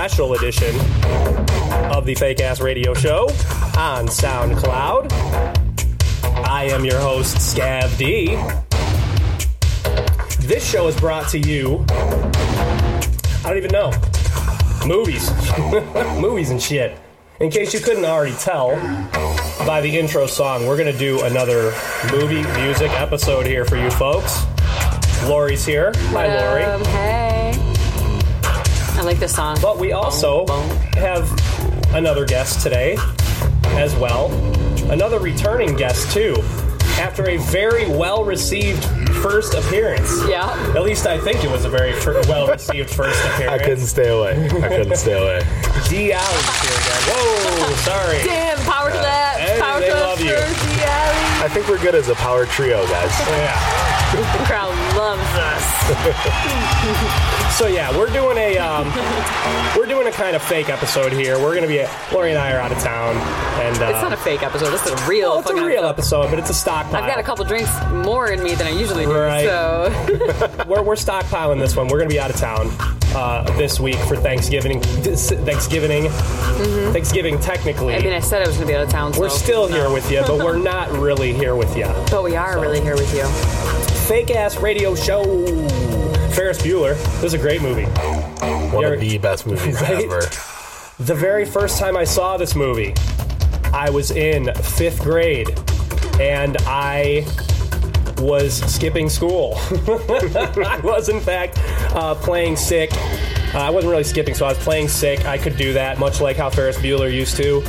special edition of the Fake Ass Radio Show on SoundCloud. I am your host, Scav D. This show is brought to you, I don't even know, movies. movies and shit. In case you couldn't already tell, by the intro song, we're going to do another movie music episode here for you folks. Lori's here. Hi, Lori. Um, hey. I like this song. But we also Boom, boom. have another guest today as well. Another returning guest, too, after a very well received first appearance. Yeah. At least I think it was a very fir- well received first appearance. I couldn't stay away. I couldn't stay away. D. Allie's here again. Whoa, sorry. Damn, power to uh, that. Hey, power they to love you. first Alley. I think we're good as a power trio, guys. Yeah. The crowd loves us. So yeah, we're doing a um, we're doing a kind of fake episode here. We're gonna be Lori and I are out of town, and uh, It's not a fake episode. This is a real. well, it's a real episode. but it's a stockpile. I've got a couple drinks more in me than I usually do. Right. So We're, we're stockpiling this one. We're gonna be out of town uh, this week for Thanksgiving. Thanksgiving. Thanksgiving. Technically, Mm-hmm. I mean, I said I was going to be out of town. we're so- still no. here with you, but we're not really here with you. But we are really here with you. Fake ass radio show. Ferris Bueller. This is a great movie. One of the best movies Right? ever. The very first time I saw this movie, I was in fifth grade, and I was skipping school. I was, in fact, uh, playing sick. Uh, I wasn't really skipping, so I was playing sick. I could do that, much like how Ferris Bueller used to.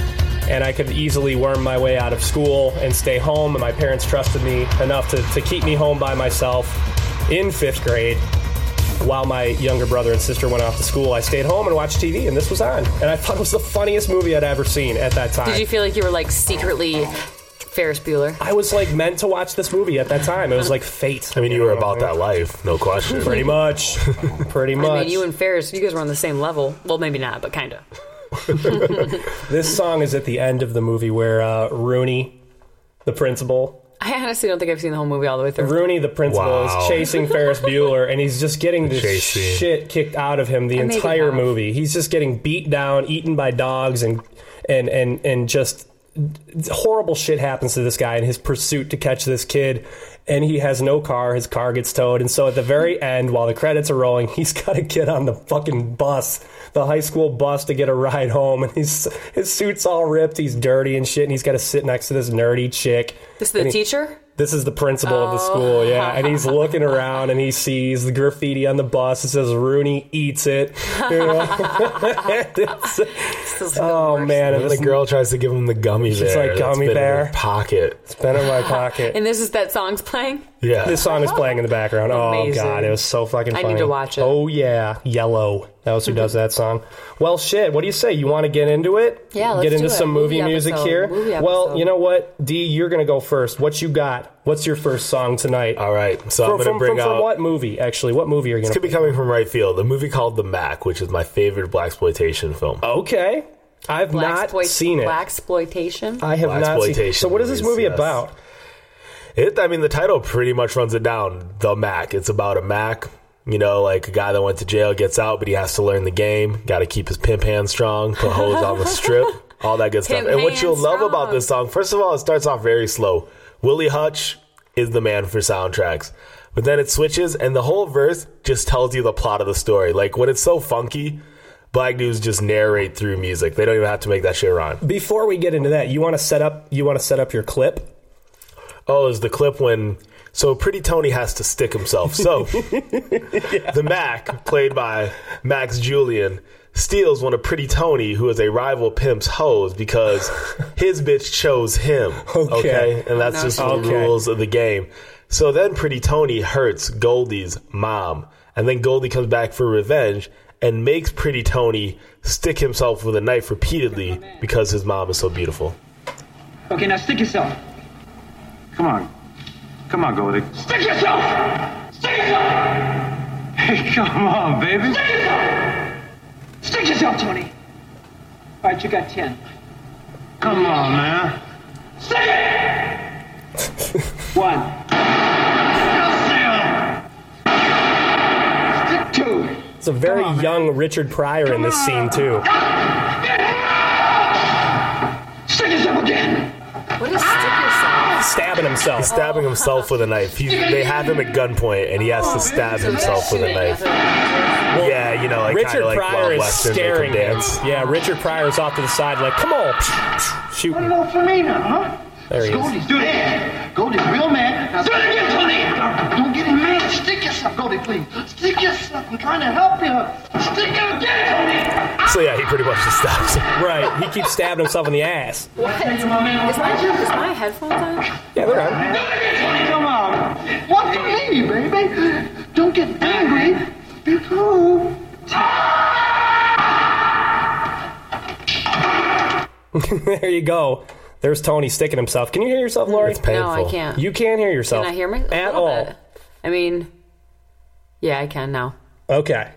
And I could easily worm my way out of school and stay home. And my parents trusted me enough to, to keep me home by myself in fifth grade while my younger brother and sister went off to school, I stayed home and watched TV, and this was on. And I thought it was the funniest movie I'd ever seen at that time. Did you feel like you were like secretly Ferris Bueller? I was like meant to watch this movie at that time. It was like fate. I mean, you were about that life, no question. Pretty much. Pretty much. I mean, you and Ferris, you guys were on the same level. Well, maybe not, but kind of. this song is at the end of the movie where uh, Rooney, the principal, I honestly don't think I've seen the whole movie all the way through. Rooney, the principal, Wow. is chasing Ferris Bueller, and he's just getting this chase scene. shit kicked out of him the maybe entire have. movie. He's just getting beat down, eaten by dogs, and and and and just horrible shit happens to this guy in his pursuit to catch this kid. And he has no car. His car gets towed. And so at the very end, while the credits are rolling, he's got to get on the fucking bus, the high school bus, to get a ride home. And he's his suit's all ripped. He's dirty and shit. And he's got to sit next to this nerdy chick. This is the he- teacher? This is the principal of the Oh. school, yeah. Oh. And he's looking around and he sees the graffiti on the bus. It says Rooney eats it. You know? It's- This is oh worst. man, and And the girl tries to give him the gummy bear. It's like, that's "Gummy been in bear." pocket. it's been in my pocket. And this is that song's playing? Yeah. This song is playing in the background. Oh god, it was so fucking funny. I funny. need to watch it. Oh yeah, Yellow. That was who does mm-hmm. that song. Well, shit. What do you say? You want to get into it? Yeah, let's get into do it. some movie, Movie music episode. here. Movie well, you know what, D, you're gonna go first. What you got? What's your first song tonight? All right. So from, I'm going from, to bring from, from what movie? Actually, what movie are you This gonna? could be coming from right field. The movie called The Mack, which is my favorite black exploitation film. Okay. I've not seen it. Black exploitation. I have not seen it. So what is this movie yes. about? It, I mean, the title pretty much runs it down. The Mack. It's about a Mac. You know, like a guy that went to jail gets out, but he has to learn the game. Got to keep his pimp hand strong. Put hoes on the strip. All that good stuff. And what you'll love about this song, first of all, it starts off very slow. Willie Hutch is the man for soundtracks. But then it switches, and the whole verse just tells you the plot of the story. Like when it's so funky, black dudes just narrate through music. They don't even have to make that shit rhyme. Before we get into that, you want to set up you want to set up your clip? Oh, is the clip when so Pretty Tony has to stick himself. So the Mack, played by Max Julien, steals one of Pretty Tony, who is a rival pimp's hose, because his bitch chose him. Okay. and that's no just shit. the rules of the game. So then Pretty Tony hurts Goldie's mom, and then Goldie comes back for revenge and makes Pretty Tony stick himself with a knife repeatedly because his mom is so beautiful. Okay, now stick yourself. Come on. Come on, Goldie. Stick yourself! Stick yourself! Hey, come on, baby. Stick yourself! Stick yourself, Tony! All right, you got ten. Come on, man. Stick it! One. Stick two. It's a very young Richard Pryor in this scene too. Stick yourself again! What is stick yourself? Stabbing himself. He's stabbing himself with a knife. He, they have him at gunpoint, and he has to stab himself with a knife. Yeah, you know, like Richard kind of like Pryor Wild is Western staring dance. Yeah, Richard Pryor's off to the side, like, come on, shoot. What do you want from me now, huh? There he is. Goldie's do it. Goldie's real man. Now do it again, Tony. Don't get him mad. Stick yourself, Goldie, please. Stick yourself. I'm trying to help you. Stick it again, Tony. So yeah, he pretty much just stabs him. Right, he keeps stabbing himself in the ass. What? Is my, is my headphones on? Yeah, they're on. Do it again, Tony. Come on. One for me, baby. Don't get angry. Be cool. there you go. There's Tony sticking himself. Can you hear yourself, Lori? It's painful. No, I can't. You can't hear yourself. Can I hear me? A at all? bit. I mean, yeah, I can now. Okay.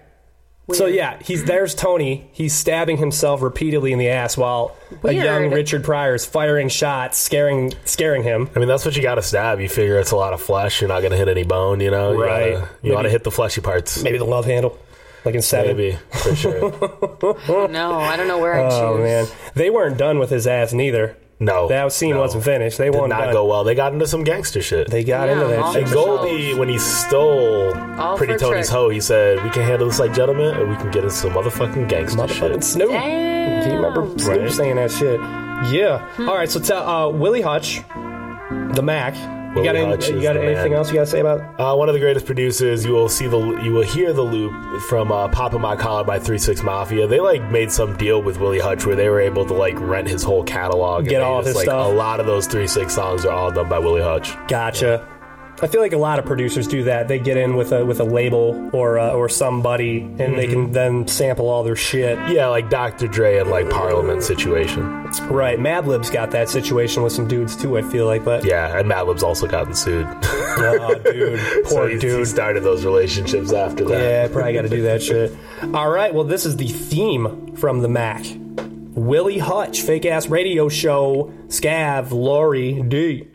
So yeah, he's there's Tony. He's stabbing himself repeatedly in the ass while a young Richard Pryor is firing shots, scaring scaring him. I mean, that's what you got to stab. You figure it's a lot of flesh. You're not going to hit any bone. You know, You Right. gotta- You Maybe- want to hit the fleshy parts. Maybe the love handle, like in Seven. Maybe for sure. No, I don't know where I oh, choose. Oh man, they weren't done with his ass neither. No, That scene no. wasn't finished. They Did weren't done. go well. They got into some gangster shit. They got Yeah, into that shit. and for Goldie, when he stole All Pretty Tony's trick. hoe, he said, "We can handle this like gentlemen, or we can get into some motherfucking gangster Motherfucking shit." Snoop. Damn. Do you remember Snoop Right. saying that shit? Yeah. All right. So tell uh, Willie Hutch, the Mack. You got, any, you got anything man. else you got to say about? Uh, one of the greatest producers. You will see the you will hear the loop from uh, "Papa My Collar" by Three Six Mafia. They like made some deal with Willie Hutch where they were able to like rent his whole catalog. Get all just, his like, stuff. A lot of those Three Six songs are all done by Willie Hutch. Gotcha. I feel like a lot of producers do that. They get in with a with a label or uh, or somebody, and they Mm-hmm. can then sample all their shit. Yeah, like Dr. Dre and like Parliament situation. Right. Madlib's got that situation with some dudes too. I feel like, but Yeah, and Madlib's also gotten sued. oh, dude, so poor he dude. started those relationships after that. Yeah, probably got to do that shit. All right, well, this is the theme from the Mack. Willie Hutch, fake ass radio show, Scav, Lori D.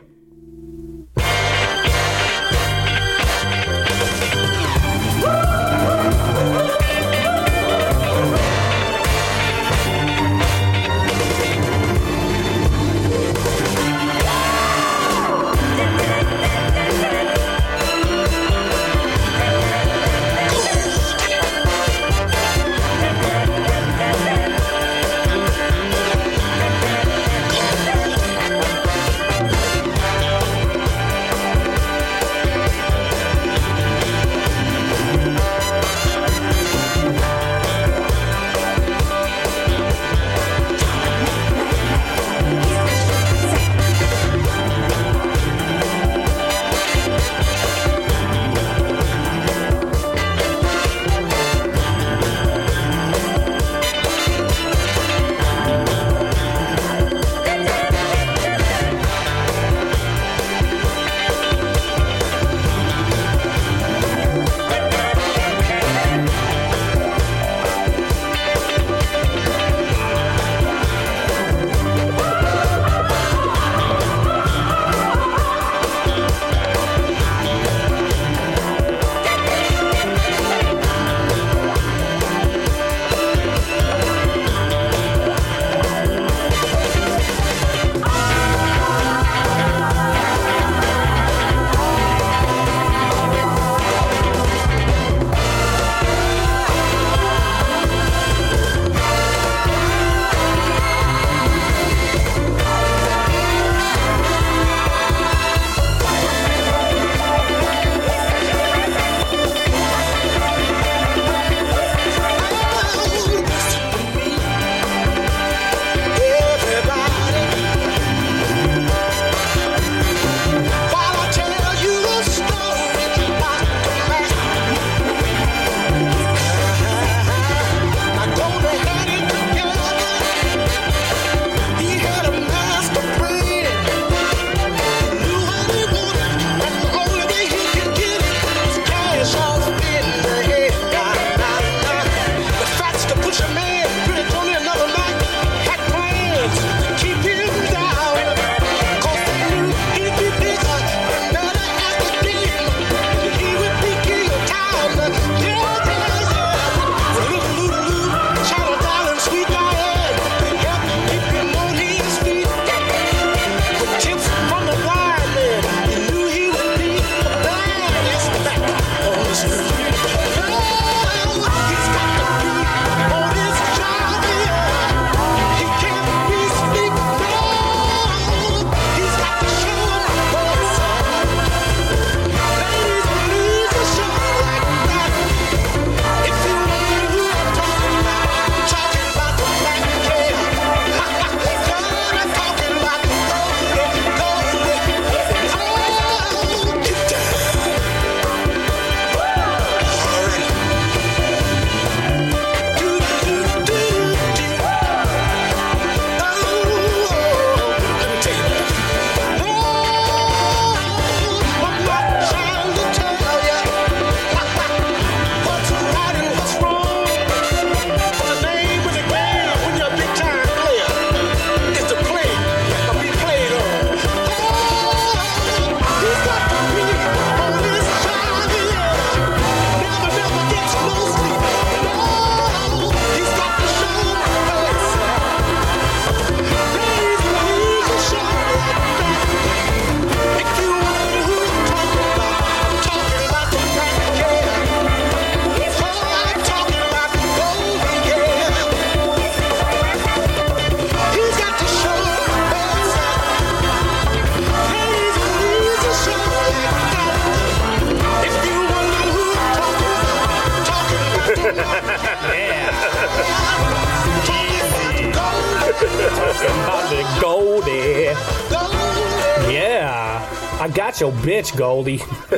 got your bitch, Goldie.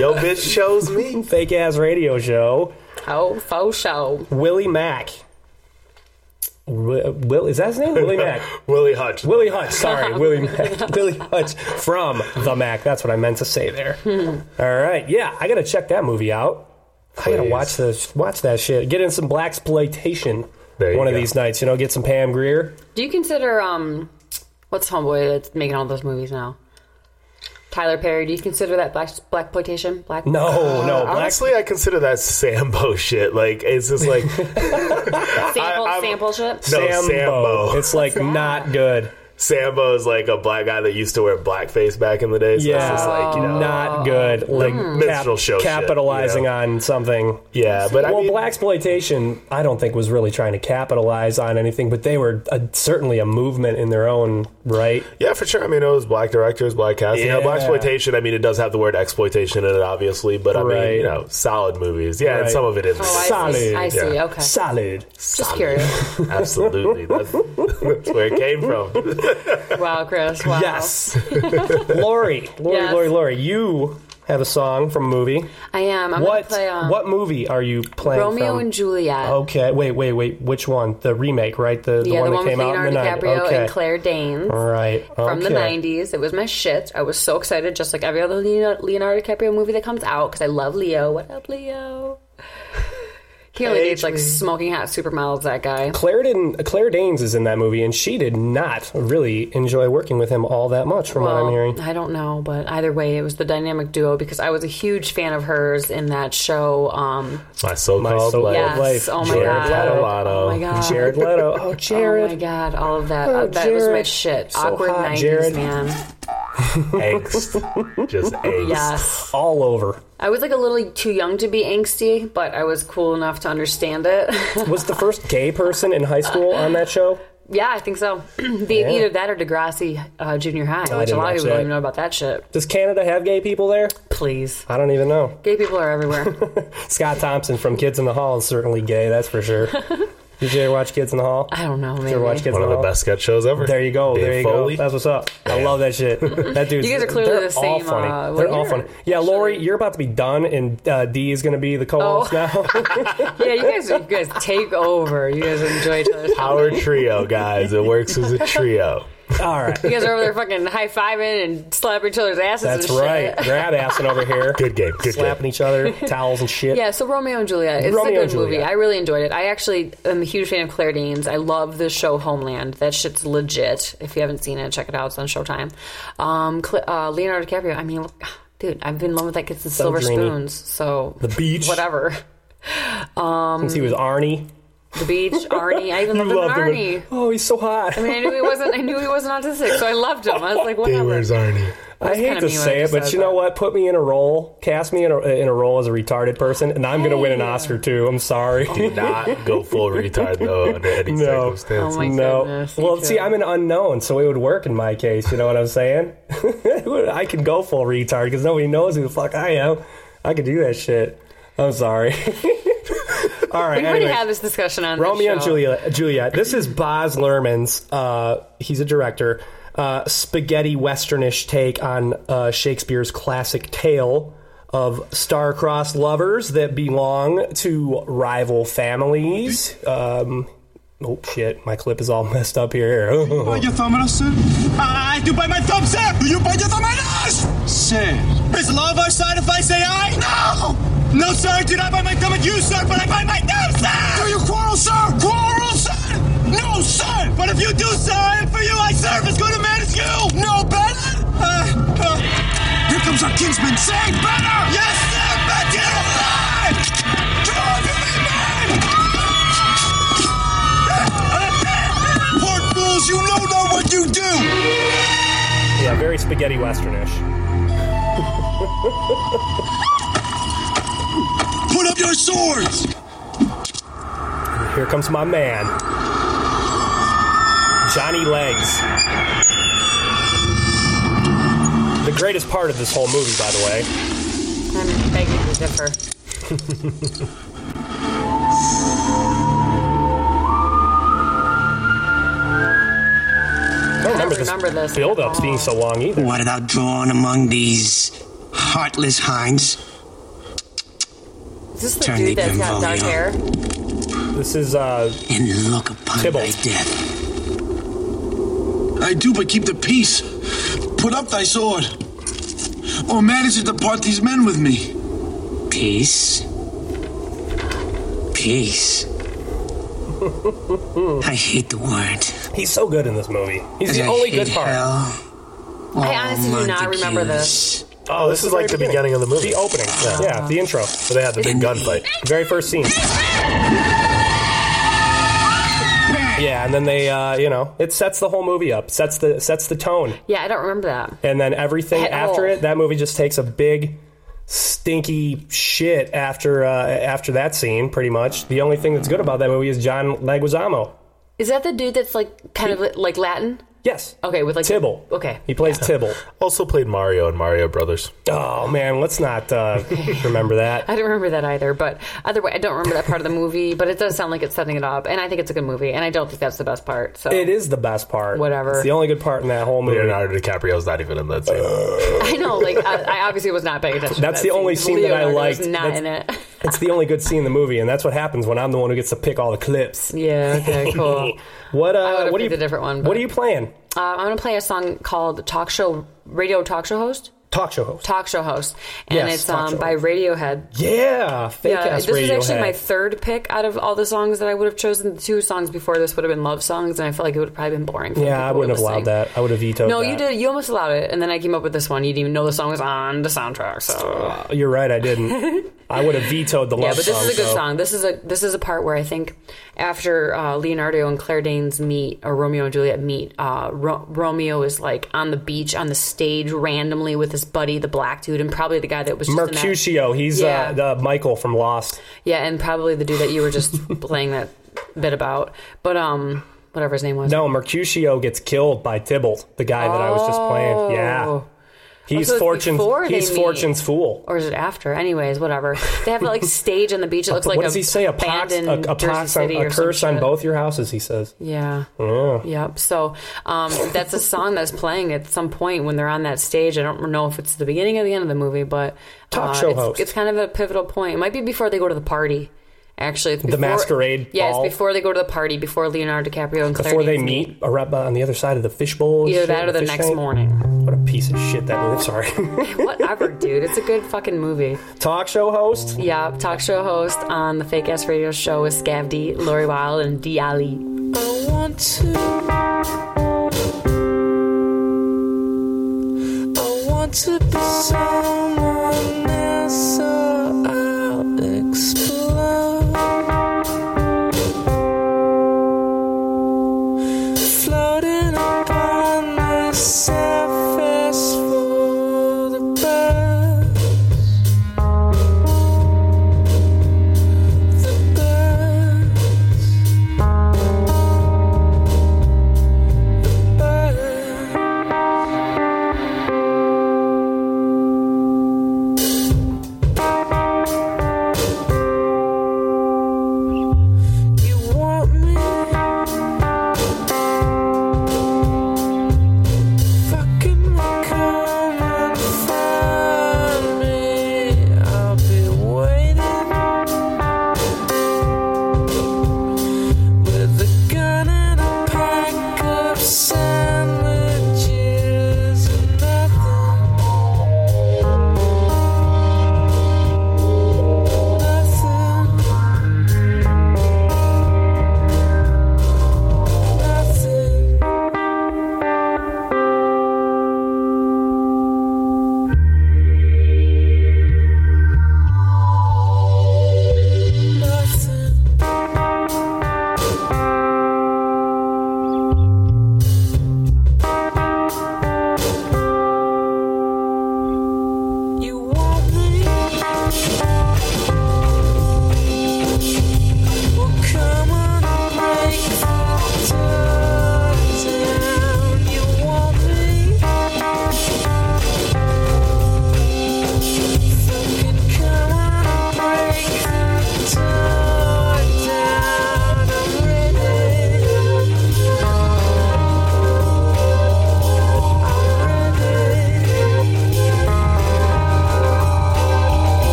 Yo, bitch chose me. Fake ass radio show. Oh, faux show. Willie Mack. Wi- Will is that his name? Willie Mack. Willie Hutch. Willie Hutch. Sorry, Willie Mack. Willie Hutch from the Mack. That's what I meant to say there. All right, yeah, I gotta check that movie out. I gotta Please. watch this. Watch that shit. Get in some black exploitation There you one of go. these nights. You know, get some Pam Grier. Do you consider um, what's homeboy that's making all those movies now? Tyler Perry. Do you consider that black black exploitation? Black. No, no, uh, black. Honestly, I consider that Sambo shit. Like, it's just like, Sample, I'm- sample shit. No, Sambo. Sambo. It's like not good. Sambo is like a black guy that used to wear blackface back in the day. So Yeah, it's just like, you know. not good. Like minstrel show shit, capitalizing you know? on something. Yeah, but I well, mean, black exploitation, I don't think was really trying to capitalize on anything, but they were a, certainly a movement in their own right. yeah, for sure. I mean, it was black directors, black casting. You know, black Yeah. exploitation. I mean, it does have the word exploitation in it, obviously, but I Right. mean, you know, solid movies. Yeah, and some of it is Oh, I Solid. see. I see. Yeah. Okay. Solid. Just curious. Absolutely, that's, that's where it came from. Wow, Chris. Wow. Yes. Lori, Lori, Yes. Lori, Lori, you have a song from a movie. I am. I'm what play um, what movie are you playing Romeo from? and Juliet. Okay, wait, wait, wait. Which one? The remake, right? The, the yeah, one the that one came with out in the Leonardo 90s. DiCaprio Okay. and Claire Danes. All right. From the okay. 90s. It was my shit. I was so excited, just like every other Leo- Leonardo DiCaprio movie that comes out, because I love Leo. What up, Leo? He only dates like smoking hot supermodels, that guy. Claire didn't. Claire Danes is in that movie, and she did not really enjoy working with him all that much, from what I'm hearing. I don't know, but either way, it was the dynamic duo because I was a huge fan of hers in that show. Um, My so-called My so-called life. yes. life. Oh my Jared god. Leto. Oh my god. Jared Leto. Oh, Jared. Oh my god, all of that. Oh, Uh, that was my Jared. shit. So Awkward hot, 90s, Jared. man. angst, just angst. Yes. all over. I was like a little too young to be angsty, but I was cool enough to understand it. Was the first gay person in high school on that show? yeah, I think so. the, Either that or Degrassi uh, Junior High, which a lot of people that. don't even know about that shit. Does Canada have gay people there? Please. I don't even know. Gay people are everywhere. Scott Thompson from Kids in the Hall is certainly gay, that's for sure. Did you ever watch Kids in the Hall? I don't know, Did you ever watch maybe. Kids One in of the the best sketch shows ever. There you go. Dave there you Foley. go. That's what's up. I love that shit. That dude's. You guys are clearly they're the same, All funny. uh, they're all you're funny. Yeah, Lori, you're about to be done, and uh, D is going to be the co-host Oh. now. yeah, you guys, you guys take over. You guys enjoy each other's Power trio, guys. It works as a trio. All right. You guys are over there fucking high fiving and slapping each other's asses. That's and right. Shit. Grab assing over here. Good game. Good Slapping game. each other, towels and shit. Yeah, so Romeo and Juliet. It's Romeo a and good movie. I really enjoyed it. I actually am a huge fan of Claire Danes. I love the show Homeland. That shit's legit. If you haven't seen it, check it out. It's on Showtime. Um, uh, Leonardo DiCaprio. I mean, dude, I've been in love with that kid since Silver dreamy. Spoons. So The beach. whatever. Since he was Arnie. The beach, Arnie. I even loved, him in Loved him. Arnie. Oh, he's so hot. I mean, I knew he wasn't. I knew he wasn't autistic, so I loved him. I was like, whatever. Where's Arnie? I hate to mean what I say it, but you know but- what? Put me in a role, cast me in a, in a role as a retarded person, and I'm going to win an Oscar too. I'm sorry. Do not go full retard though under any No. circumstance. Oh my no. goodness, you Well, see, could. I'm an unknown, so it would work in my case. You know what I'm saying? I can go full retard because nobody knows who the fuck I am. I could do that shit. I'm sorry. All right. We've already anyways. had this discussion on Romeo this and show. Juliet. Juliet. This is Baz Luhrmann's. Uh, he's a director. Uh, spaghetti westernish take on uh, Shakespeare's classic tale of star-crossed lovers that belong to rival families. Um, oh shit! My clip is all messed up here. Bite your thumb at us, sir? I do bite my thumb, sir! Do you bite your thumb at us? Sir. Is love our side if I say I? No! No, sir, I do not bite my thumb at you, sir, but I bite my thumb, sir! Do you quarrel, sir? Quarrel, sir? No, sir! But if you do, sir, and for you I serve as good a man as you! No better? Uh, uh, here comes our kinsman, say better! Yes, sir, better! alive! Come to me, man! Poor fools, you know not what you do! yeah, very spaghetti westernish. Put up your swords! Here comes my man, Johnny Legs. The greatest part of this whole movie, by the way. I'm begging to differ. I don't remember remember, don't remember this. build-ups being so long either. What about drawn among these heartless hinds? Is this the Turn dude thee that's got dark hair? This is uh, and look upon Tybalt. thy death. I do but keep the peace. Put up thy sword. Or manage to depart these men with me. Peace. Peace. I hate the word. he's so good in this movie. He's the I only good part. hell. I honestly do not remember Montagues. Oh, this is like the beginning of the movie. The opening, yeah, the intro. So they had the big gunfight. Very first scene. Yeah, and then they, uh, you know, it sets the whole movie up, sets the sets the tone, Yeah, I don't remember that. and then everything At after all. it, that movie just takes a big, stinky shit after uh, after that scene. Pretty much, the only thing that's good about that movie is John Leguizamo. Is that the dude that's like kind of like Latin? Yes. Okay, with like Tybalt. Okay. He plays Tibble. Also played Mario and Mario Brothers. Oh man, let's not uh, remember that. I don't remember that either, but either way, I don't remember that part of the movie. But it does sound like it's setting it up, and I think it's a good movie, and I don't think that's the best part. So It is the best part. Whatever. It's the only good part in that whole movie. Leonardo DiCaprio's not even in that scene. I know, like I, I obviously was not paying attention. to That's that the only scene that I Leonardo liked. was Not That's- in it. It's the only good scene in the movie, and that's what happens when I'm the one who gets to pick all the clips. Yeah. Okay. Cool. What uh? What are you? a different one, What are you playing? Uh, I'm gonna play a song called "Talk Show Radio Talk Show Host." Talk show host. Talk show host, and Yes, it's um, by. Radiohead. Yeah, fake Yeah, ass this is actually my third pick out of all the songs that I would have chosen. The two songs before this would have been love songs, and I felt like it would have probably been boring. For me. Yeah, I wouldn't have listening. allowed that. I would have vetoed. No, that. you did. You almost allowed it, and then I came up with this one. You didn't even know the song was on the soundtrack. So Uh, You're right. I didn't. I would have vetoed the love yeah, but this song, is a good so- song. This is a this is a part where I think after uh, Leonardo and Claire Danes meet, or Romeo and Juliet meet, uh, Ro- Romeo is like on the beach on the stage randomly with his buddy, the black dude, and probably the guy that was just Mercutio. He's Yeah. uh, the Michael from Lost. Yeah, and probably the dude that you were just playing that bit about. But um, whatever his name was. No, Mercutio gets killed by Tybalt, the guy that I was just playing. Yeah, Oh. He's so Fortune's. He's. Fortune's fool. Or is it after? Anyways, whatever. They have like stage on the beach. It looks like what a does he say? A pox, a, a, pox on, a curse on both your houses. He says. Yeah. Yeah. Yep. So um, that's a song that's playing at some point when they're on that stage. I don't know if it's the beginning or the end of the movie, but Talk uh, show it's, host. it's kind of a pivotal point. It might be before they go to the party. Actually, it's before, masquerade Yeah, before they go to the party. Before Leonardo DiCaprio and Claire Before they Danes meet around, on the other side of the fishbowl. and Either shit, that or the fish next tank. morning. What a piece of shit that movie. Sorry. Whatever, dude. It's a good fucking movie. Talk show host. Yeah, talk show host on the fake ass radio show with Scav D, Lori Wilde, and D Allie. I want to. To be someone else, so I'll explode.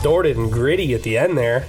Distorted and gritty at the end there.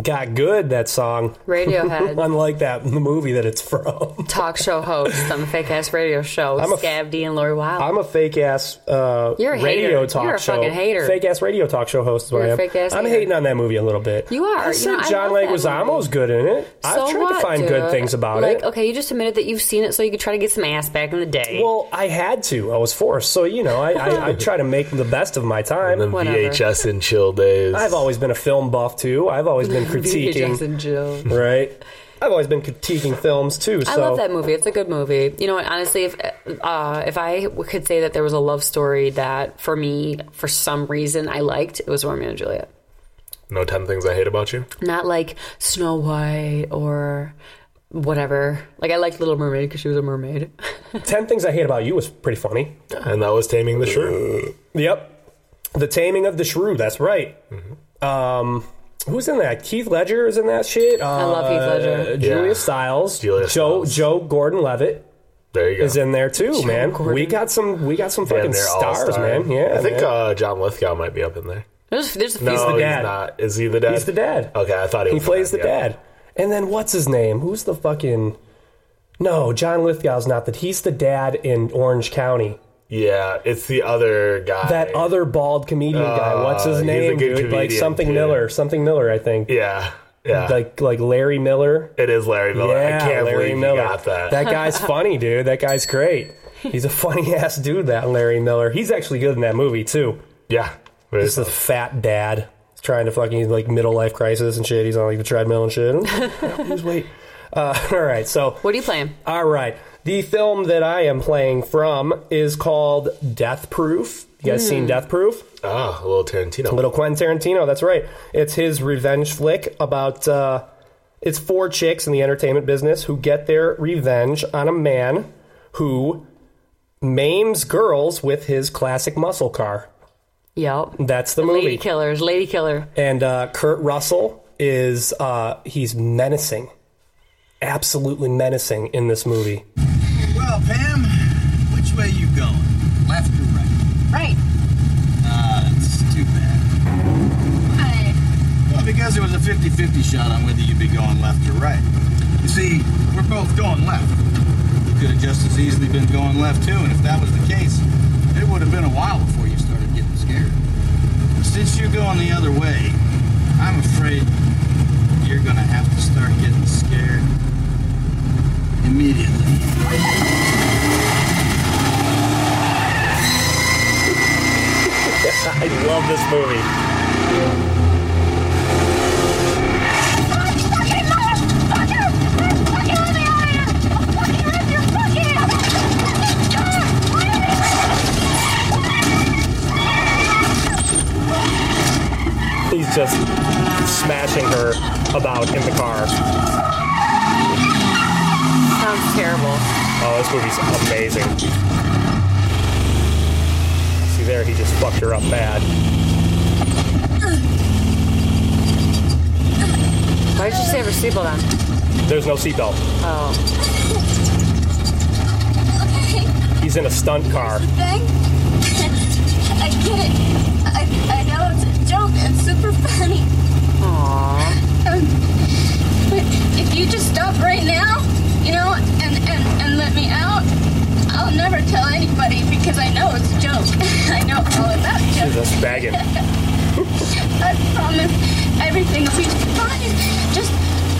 Got good that song. Radiohead. Unlike that the movie that it's from. Talk show host on the fake ass radio show. I'm a- Scav D and Lori Wild. I'm a fake ass uh, You're a radio hater. talk You're a show. fucking hater. Fake ass radio talk show host is what You're I a am. fake-ass I'm hater. hating on that movie a little bit. You are. I You said know, I John love that Leguizamo's movie. good in it. I've So tried what, to find good dude? things about it. like, it. okay, you just admitted that you've seen it so you could try to get some ass back in the day. Well, I had to. I was forced. So you know, I, I, I try to make the best of my time. The Whatever. VHS and chill days. I've always been a film buff too. I've always been VHS critiquing. and Jill. right. I've always been critiquing films too. So I love that movie. It's a good movie. You know what? Honestly, if uh, if I could say that there was a love story that for me, for some reason, I liked, it was Romeo and Juliet. no 10 things I hate about you. Not like Snow White or whatever. Like I liked Little Mermaid because she was a mermaid. Ten Things I Hate About You was pretty funny. And that was Taming the Shrew. Yep. The Taming of the Shrew. That's right. Um, who's in that? Keith Ledger is in that shit. I love Heath Ledger. Julia Yeah. Stiles. Julia Joe Stiles. Joe Gordon Levitt There you go. is in there too, man. Gordon. We got some. We got some Yeah, fucking they're all stars, stars. man. Yeah, I think man. uh, John Lithgow might be up in there. There's, there's a few. No, the dad. not. Is he the dad? he's the dad. Okay, I thought he He was plays the yeah. dad. And then what's his name? Who's the fucking? No, John Lithgow's not that. He's the dad in Orange County. Yeah, it's the other guy. That other bald comedian guy. What's his Uh, he's a name, good dude? Like something too. Miller. Something Miller, I think. Yeah, yeah. Like like Larry Miller. it is Larry Miller. Yeah, I can't Larry believe Miller. you got that. guy's funny, dude. That guy's great. He's a funny ass dude. That Larry Miller. He's actually good in that movie too. yeah. Very He's the fat dad. He's trying to fucking like middle life crisis and shit. He's on like the treadmill and shit. Lose weight. Uh, all right, so What are you playing? all right. The film that I am playing from is called Death Proof. You guys seen Death Proof? Ah, a little Tarantino. A Little Quentin Tarantino, that's right. It's his revenge flick about uh, it's four chicks in the entertainment business who get their revenge on a man who maims girls with his classic muscle car. Yep. That's the Lady movie. Killers. Lady Killer. And uh, Kurt Russell is uh, he's menacing, absolutely menacing in this movie. Well, Pam, which way you going? Left or right? Right. Ah, that's too bad. I, Well, because it was a 50-50 shot on whether you'd be going left or right. You see, we're both going left. You could have just as easily been going left too, and if that was the case, it would have been a while before you started getting scared. Since you're going the other way, I'm afraid you're gonna have to start getting scared immediately. I love this movie. He's just smashing her about in the car. Sounds terrible. Oh, this movie's amazing. See there, he just fucked her up bad. Why did you say her seatbelt on? There's no seatbelt. Oh. He's in a stunt car. thing. I get it. I, I know it's a joke and super funny. Aww. Um, but if you just stop right now, you know, and, and, and let me out, I'll never tell anybody because I know it's a joke. I know all about She's jokes. just begging. I promise everything will be fine. Just,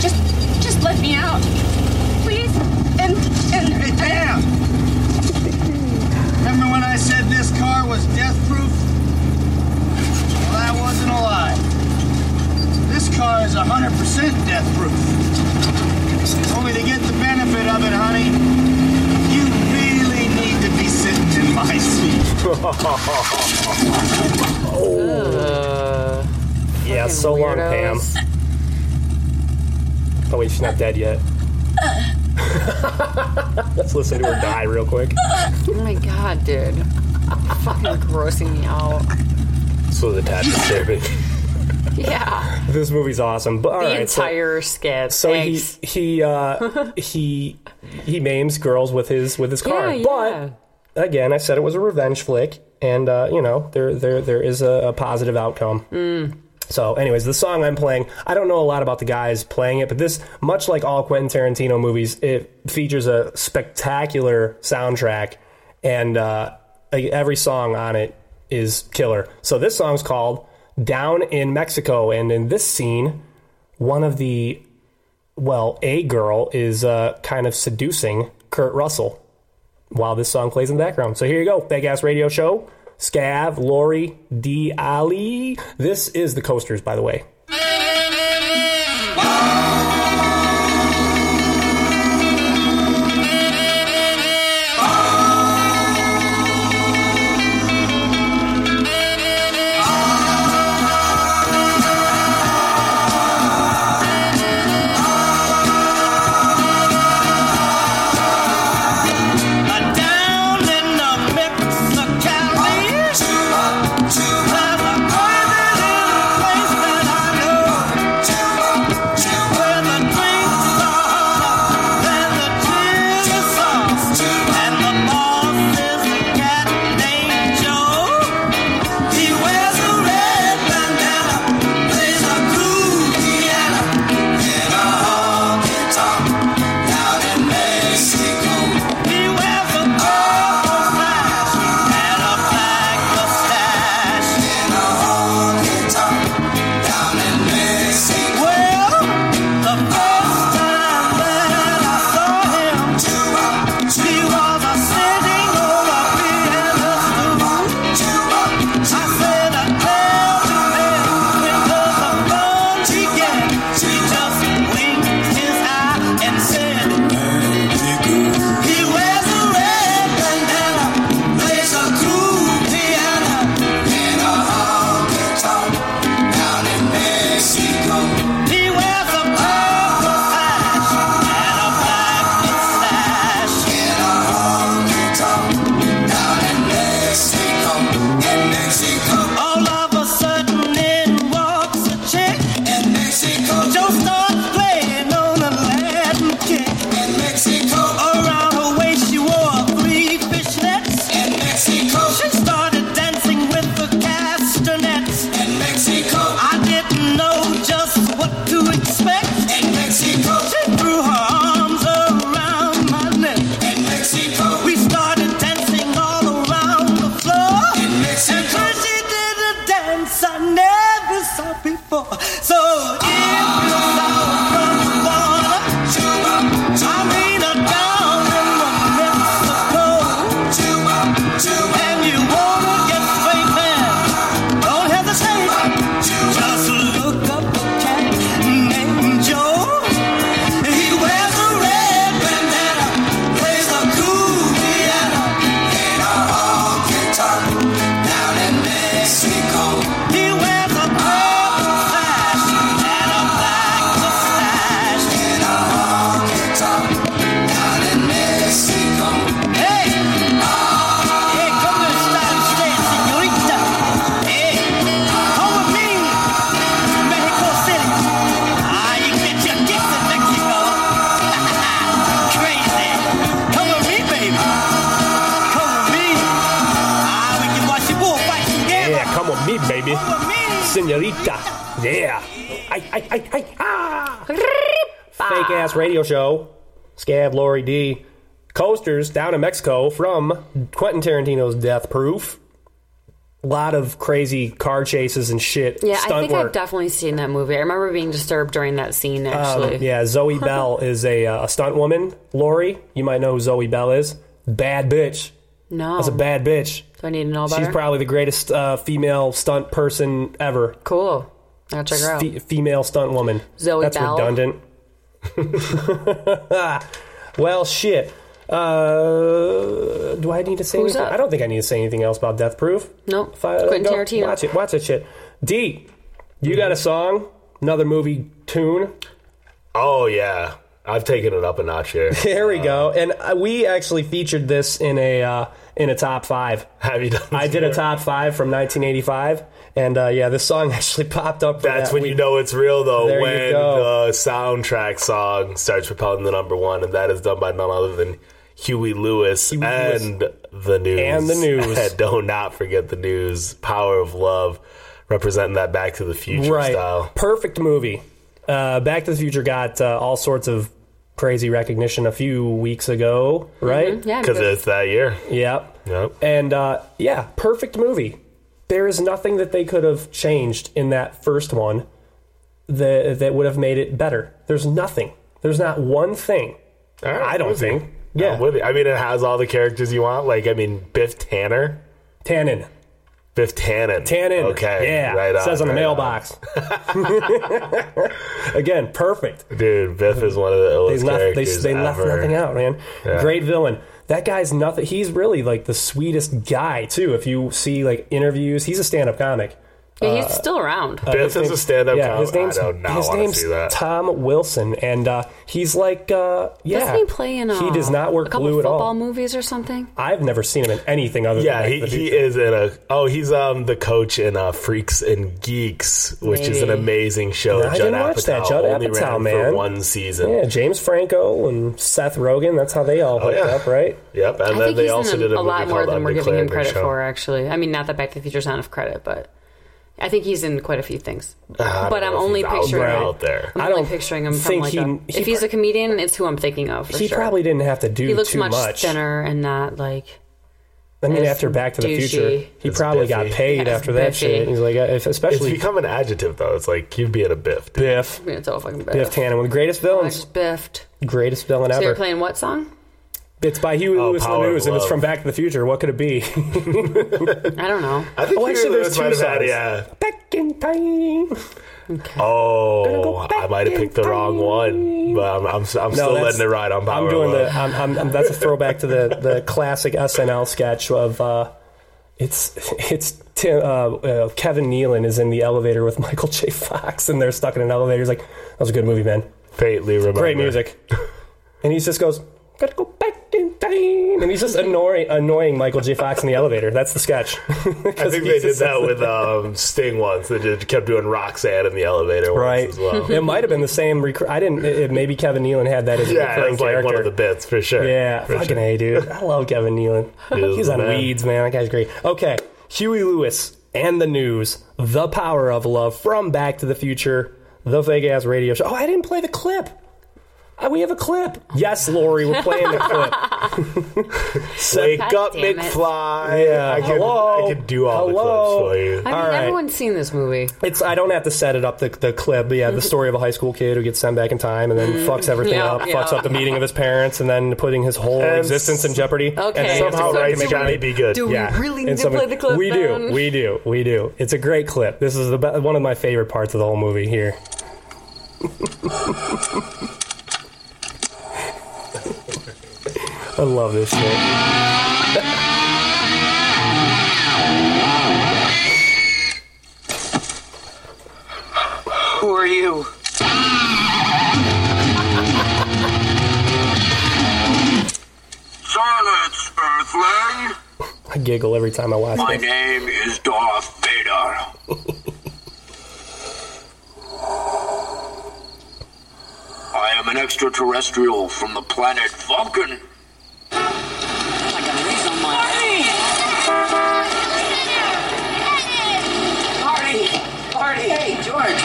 just, just let me out, please. And and Hey, Pam! Remember when I said this car was death proof? Well, that wasn't a lie. This car is 100% death proof. Only to get the benefit of it, honey, you really need to be sitting in my seat. Uh, Yeah, fucking so long, Pam. Oh wait, she's not dead yet. Let's listen to her die real quick. Oh my god, dude. fucking grossing me out. So the a tad disturbing. Yeah. This movie's awesome. But all The right, so- entire skit. So Thanks. he he uh, he he maims girls with his with his car. Yeah, yeah. But again, I said it was a revenge flick. and uh, you know there there there is a, a positive outcome. So, anyways, the song I'm playing, I don't know a lot about the guys playing it, but this, much like all Quentin Tarantino movies, it features a spectacular soundtrack, and uh, every song on it is killer. So, this song's called Down in Mexico, and in this scene, one of the, well, a girl is uh, kind of seducing Kurt Russell while this song plays in the background. So here you go, Big Ass Radio Show. Scav, Lori, D. Allie. This is the coasters, by the way. Down in Mexico from Quentin Tarantino's Death Proof. A lot of crazy car chases and shit. Yeah, I think work. I've definitely seen that movie. I remember being disturbed during that scene. Actually, Um, yeah, Zoe Bell is a, uh, a stunt woman. Lori, you might know who Zoe Bell is. Bad bitch. no, That's a bad bitch. Do I need to know about She's her? probably the greatest uh, female stunt person ever. cool. I'll check her out. Fe- female stunt woman. Zoe Bell. That's Bell. redundant. well, shit. Uh, do I need to say Who's anything? up? I don't think I need to say anything else about Death Proof. Nope. If I- Quentin go- Tarantino. Watch it. Watch that shit. D, you got a song? Another movie tune? Oh yeah, I've taken it up a notch here. There we go. And uh, we actually featured this in a uh, in a top five. Have you done? I did a top five from 1985, and uh, yeah, this song actually popped up. For That's that when week. you know it's real, though, There you when go. the soundtrack song starts propelling the number one, and that is done by none other than Huey Lewis Huey Lewis. and the news. And the news. Don't not forget the news. Power of Love, representing that Back to the Future right. style. Perfect movie. Uh, Back to the Future got uh, all sorts of crazy recognition a few weeks ago, right? Mm-hmm. Yeah, Because it's that year. Yep. Yep. And uh, yeah, perfect movie. There is nothing that they could have changed in that first one that that would have made it better. There's nothing. There's not one thing. All right, I don't with you. think. Yeah. I'm with you. I mean, it has all the characters you want. Like, I mean, Biff Tanner. Tannen. Biff Tannen. Tannen. Okay. Yeah. Right on. Says on the right mailbox. Again, perfect. Dude, Biff is one of the They illest left. They, characters they left ever. nothing out, man. Yeah. Great villain. That guy's nothing. He's really like the sweetest guy too. If you see like interviews, he's a stand-up comic. Yeah, he's still around. Biff his is name- a stand-up Yeah, comic. his name's I do not his name's see that. Tom Wilson, and uh, he's like, uh, yeah, Doesn't he play in? Uh, he does not work a couple glue at football all. movies or something? I've never seen him in anything other Yeah, than he, Back to he is in a. Oh, he's um the coach in uh, Freaks and Geeks, which is an amazing show. I didn't watch that. Judd only Apatow, ran man. for one season. Yeah, James Franco and Seth Rogen. That's how they all hooked Oh, yeah. up, right? Yep, and I then think they he's also in did a, a, a lot movie more than we're giving him credit Show. for. Actually, I mean, not that Back to the Future's not enough credit, but I think he's in quite a few things. But I'm only picturing him. out there. I'm I only don't picturing him from think like he- a, he if he's a comedian, it's who I'm thinking of. For he sure. probably didn't have to do he looks too much, much. thinner and not like I mean, as after Back to the douchey. Future, he It's probably got biffy. paid Yeah, after that biffy. shit. He's like, uh, if, It's especially become an adjective though. It's like you being a biff. dude. Biff, I mean, it's all fucking biff. Biff Tannen, one of the greatest I villains, just biffed. greatest villain ever? So you're ever. playing what song? It's by Huey Oh, Lewis in the Power News, and it's from Back to the Future. What could it be? I don't know. I think Oh, Huey actually, Lewis there's two might have had- songs. yeah. Back in time. Okay. Oh, go I might have picked the wrong one, but I'm, I'm, I'm still letting it ride on Power I'm doing of the. I'm, I'm, I'm- that's a throwback to the the classic SNL sketch of. Uh, it's it's Tim, uh, uh, Kevin Nealon is in the elevator with Michael J. Fox, and they're stuck in an elevator. He's like, "That was a good movie, man. Faintly remember. Great music." and he just goes, "Gotta go back in time," and he's just annoying annoying Michael J. Fox in the elevator. That's the sketch. I think they did that with um, Sting once. They just kept doing Roxanne in the elevator once Right. as well. it might have been the same. Recur- I didn't. It, maybe Kevin Nealon had that as a yeah, recurring it's like character. one of the bits for sure. Yeah, For fucking sure. A, dude. I love Kevin Nealon. is He's on man. Weeds, man. That guy's great. Okay, Huey Lewis and the News, The Power of Love from Back to the Future, the fake ass radio show. Oh, I didn't play the clip. Uh, we have a clip. Yes, Lori, we're playing the clip. Wake God up, damn it. McFly. Yeah, I could, hello. I could do all Hello. the clips for you. I mean, All right. everyone's seen this movie. It's I don't have to set it up the, the clip, but yeah, the story of a high school kid who gets sent back in time and then fucks everything Yeah, up, yeah. fucks up the meeting of his parents, and then putting his whole And existence in jeopardy. Okay. and then he has to Somehow fucking writes make it Johnny right. Be Good. Do Yeah, we really And need to somebody- play the clip? We then? do, we do, we do. It's a great clip. This is the be- one of my favorite parts of the whole movie. Here, I love this shit. Who are you? Silence, Earthling! I giggle every time I watch My this. name is Darth Vader. I am an extraterrestrial from the planet Vulcan. I got a reason on my. Marty! Marty! Hey, George,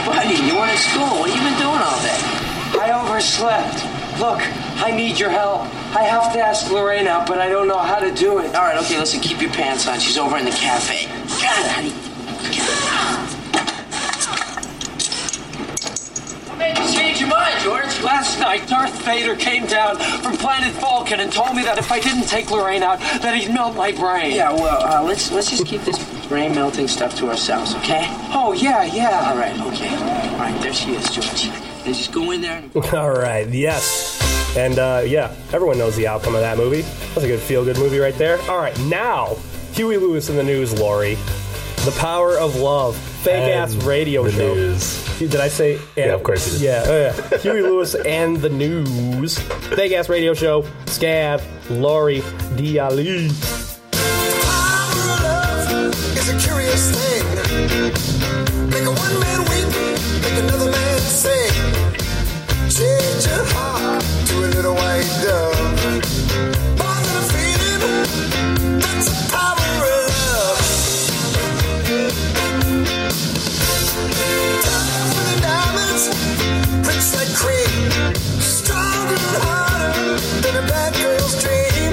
buddy, you school. What have you been doing all day? I overslept. Look, I need your help. I have to ask Lorraine out, but I don't know how to do it. All right, okay, listen, keep your pants on. She's over in the cafe. God, honey. What made you change your mind, George? Last night, Darth Vader came down from planet Vulcan and told me that if I didn't take Lorraine out, that he'd melt my brain. Yeah, well, uh, let's let's just keep this brain melting stuff to ourselves, okay? Oh yeah, yeah. All right, okay. All right, there she is, George. Let's just go in there. And- All right, yes. And uh, yeah, everyone knows the outcome of that movie. That's a good feel good movie right there. All right, now, Huey Lewis in the news, Lori. The Power of Love. Fake ass And radio the show. news. Did I say? Yeah, of course you did. Yeah, oh yeah. Huey Lewis and the news. Fake ass radio show. Scav, Lori, D. Allie is a curious thing. Make a one man weep, make another man sing. Change your heart to a little white dove. More than feeling, that's a power of love. Diamonds, rich like cream. Stronger and harder than a bad girl's dream.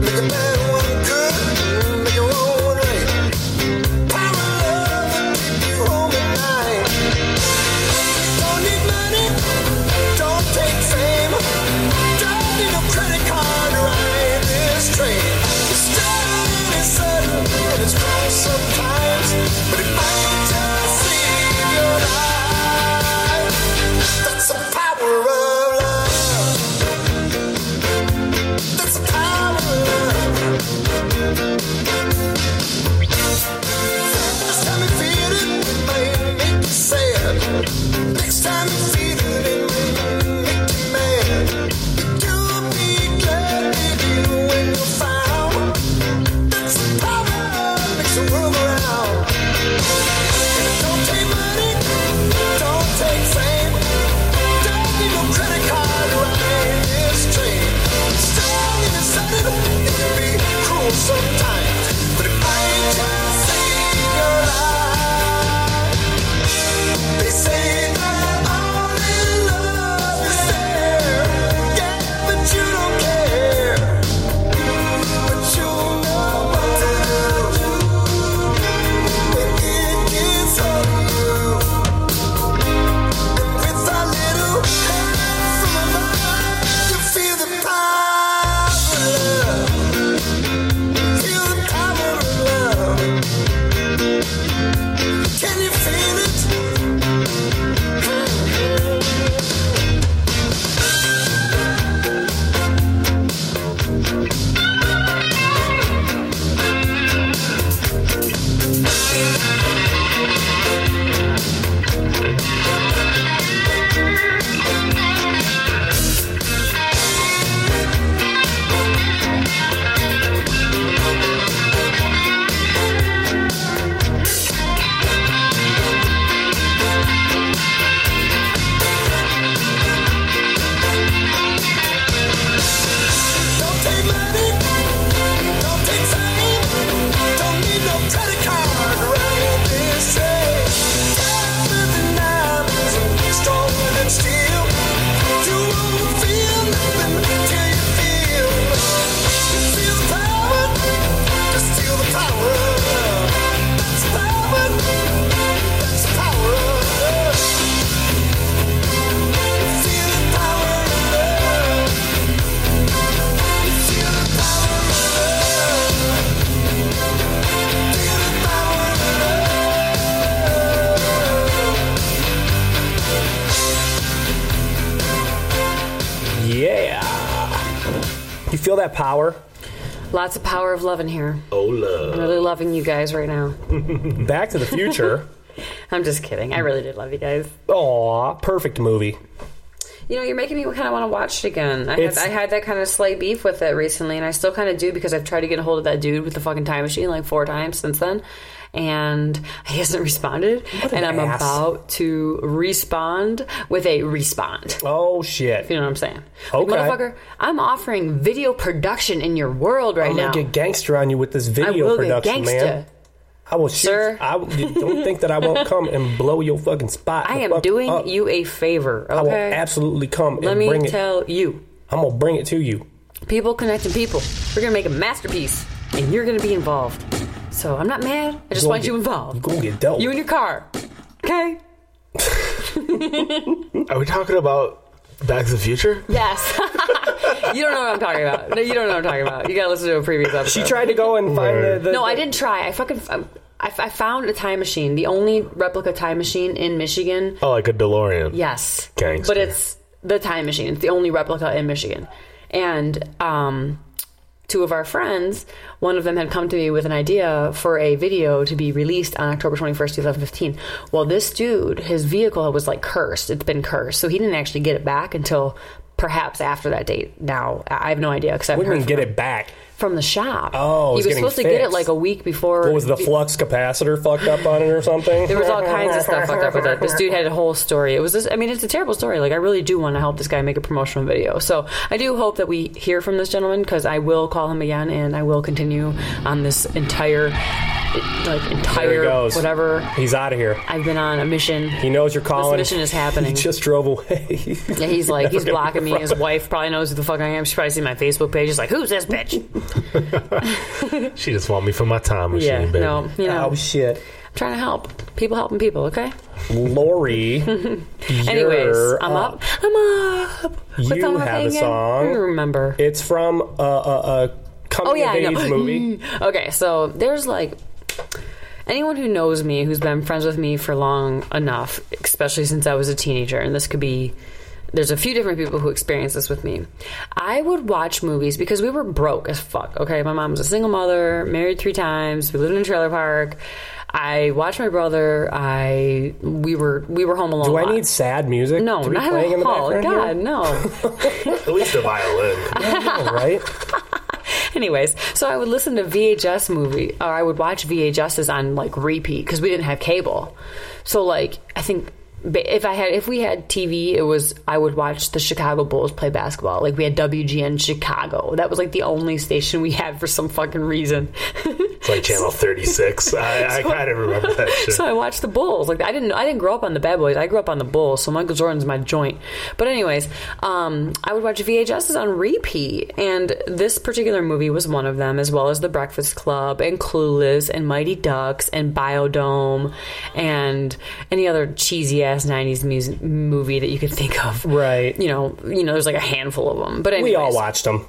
Make a man Lots of power of love in here. Oh, I'm love. really loving you guys right now. Back to the Future. I'm just kidding. I really did love you guys. Aw, perfect movie. You know, you're making me kind of want to watch it again. I had, It's- I had that kind of slight beef with it recently, and I still kind of do because I've tried to get a hold of that dude with the fucking time machine like four times since then, and he hasn't responded. An And I'm ass. about to respond with a respond. Oh shit! You know what I'm saying? Okay. motherfucker, I'm offering video production in your world right now. I'm now. gonna get gangster on you with this video I will production, man. I will shoot. Sir. I don't think that I won't come and blow your fucking spot. I am fuck doing up. you a favor. I will absolutely come Let and me bring it. tell you, I'm gonna bring it to you. people connecting people. We're gonna make a masterpiece, and you're gonna be involved. So I'm not mad. I just want you get- involved. You gonna get dealt. You and your car. Okay. Are we talking about Back to the Future? Yes. you don't know what I'm talking about. No, you don't know what I'm talking about. You gotta listen to a previous episode. She tried to go and find the. the No, I didn't try. I fucking. I, I found a time machine. The only replica time machine in Michigan. Oh, like a DeLorean. Yes. Gangster. But it's the time machine. It's the only replica in Michigan. And um, two of our friends, one of them had come to me with an idea for a video to be released on October 21st, 2015. Well, this dude, his vehicle was like cursed. It's been cursed. So he didn't actually get it back until perhaps after that date. Now, I have no idea because I didn't get from it back. From the shop. Oh, he was supposed to get it like a week before. What was the flux capacitor fucked up on it or something? There was all kinds of stuff fucked up with it. This dude had a whole story. It was this. I mean, it's a terrible story. Like, I really do want to help this guy make a promotional video. So I do hope that we hear from this gentleman because I will call him again and I will continue on this entire, like he entire goes. whatever. He's out of here. I've been on a mission. He knows you're calling. mission is happening. He just drove away. Yeah, he's like he's blocking me. His wife probably knows who the fuck I am. She probably seen my Facebook page. She's like, "Who's this bitch?" She just want me for my time machine, yeah, baby. no, you know, Oh shit, I'm trying to help people, helping people. Okay. Lori. Anyways, you're I'm up. I'm up. What's You on my have thing a song. I remember. It's from a, a, a coming Oh yeah, of age movie. okay, so there's like anyone who knows me, who's been friends with me for long enough, especially since I was a teenager, and this could be. There's a few different people who experience this with me. I would watch movies because we were broke as fuck. Okay, my mom was a single mother, married three times. We lived in a trailer park. I watched my brother. I we were we were home alone. Do a I lot. need sad music? No, to be not playing at in the all. background God, here? no. At least a violin. All right. Anyways, so I would listen to VHS movie, or I would watch VHSs on like repeat because we didn't have cable. So like, I think ba- if I had, if we had TV, it was I would watch the Chicago Bulls play basketball. Like we had WGN Chicago. That was like the only station we had for some fucking reason. It's like Channel 36. I, I kind of remember that shit. So I watched the Bulls. Like I didn't, I didn't grow up on the Bad Boys. I grew up on the Bulls. So Michael Jordan's my joint. But anyways, um, I would watch VHSs on repeat, and this particular movie was one of them, as well as The Breakfast Club and Clueless and Mighty Ducks and Bio-Dome and any other cheesy ass '90s music movie that you could think of. Right. You know, you know, there's like a handful of them. But anyways, We all watched them.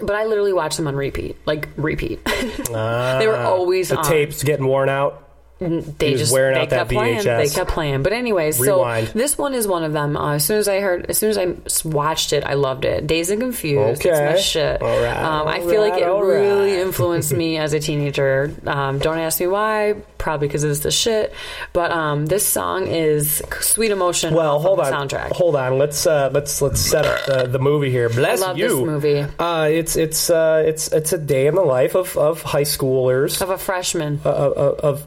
But I literally watched them on repeat, like repeat. Ah. they were always the on tapes getting worn out. They just wearing they out that kept playing. They kept playing. But anyways, Rewind. so this one is one of them. Uh, as soon as I heard, as soon as I watched it, I loved it. Dazed and Confused. It's my Okay. shit. All right, um, I all feel like it really right. influenced me as a teenager. Um, don't ask me why. Probably because it's the shit. But um, this song is "Sweet Emotion." Well, hold on. the soundtrack. Hold on. Let's uh, let's let's set up the, the movie here. Bless love you. this movie. Uh, it's it's uh, it's it's a day in the life of, of high schoolers. Of a freshman. Uh, uh, of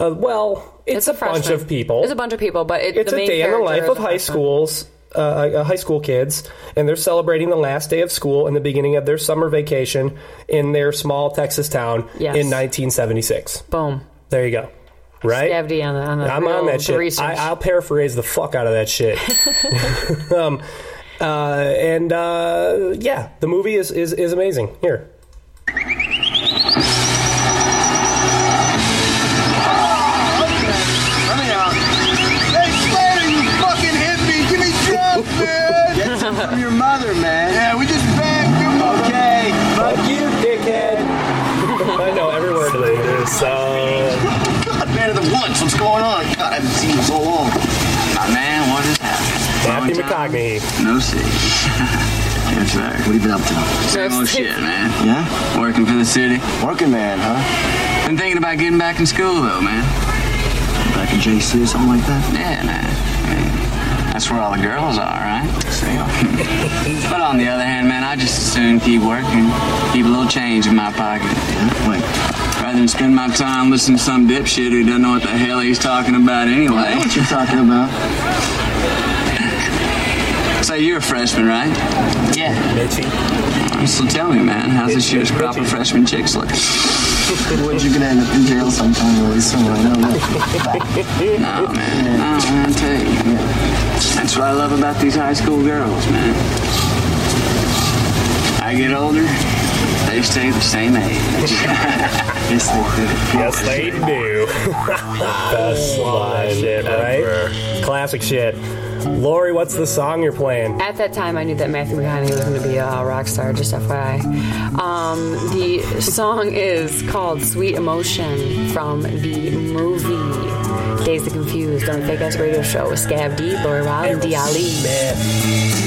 uh, well, it's, a, bunch of people. It's a bunch of people, but it, It's the a day in the life of high schools, uh, uh, high school kids, and they're celebrating the last day of school and the beginning of their summer vacation in their small Texas town Yes. in 1976. Boom. There you go. Right? On the, on the I'm on that shit. I, I'll paraphrase the fuck out of that shit. um, uh, and uh, yeah, the movie is, is, is amazing. Here. Matthew McConaughey. No city. That's right. What have you been up to? Same old oh, shit, man. Yeah? Working for the city. Working man, huh? Been thinking about getting back in school, though, man. Back in JC or something like that? Yeah, man. Yeah. That's where all the girls are, right? but on the other hand, man, I just as soon keep working, keep a little change in my pocket. Yeah? Wait. Rather than spend my time listening to some dipshit who doesn't know what the hell he's talking about anyway. I know what you're talking about. Say, you're a freshman, right? Yeah. Mitchy. So tell me, man, how's this year's crop of freshman chicks look? What you're gonna end up in jail sometime really soon. I know that. No, man. No, man, I tell you. That's what I love about these high school girls, man. I get older, they stay the same age. yes, they do. Yes, they do. Best line shit, right? Classic shit. Lori, what's the song you're playing? At that time, I knew that Matthew McConaughey was going to be a rock star, just FYI. Um, the song is called Sweet Emotion from the movie Dazed and Confused on the Fake Ass Radio Show with Scav D, Lori Wilde, and D. Allie.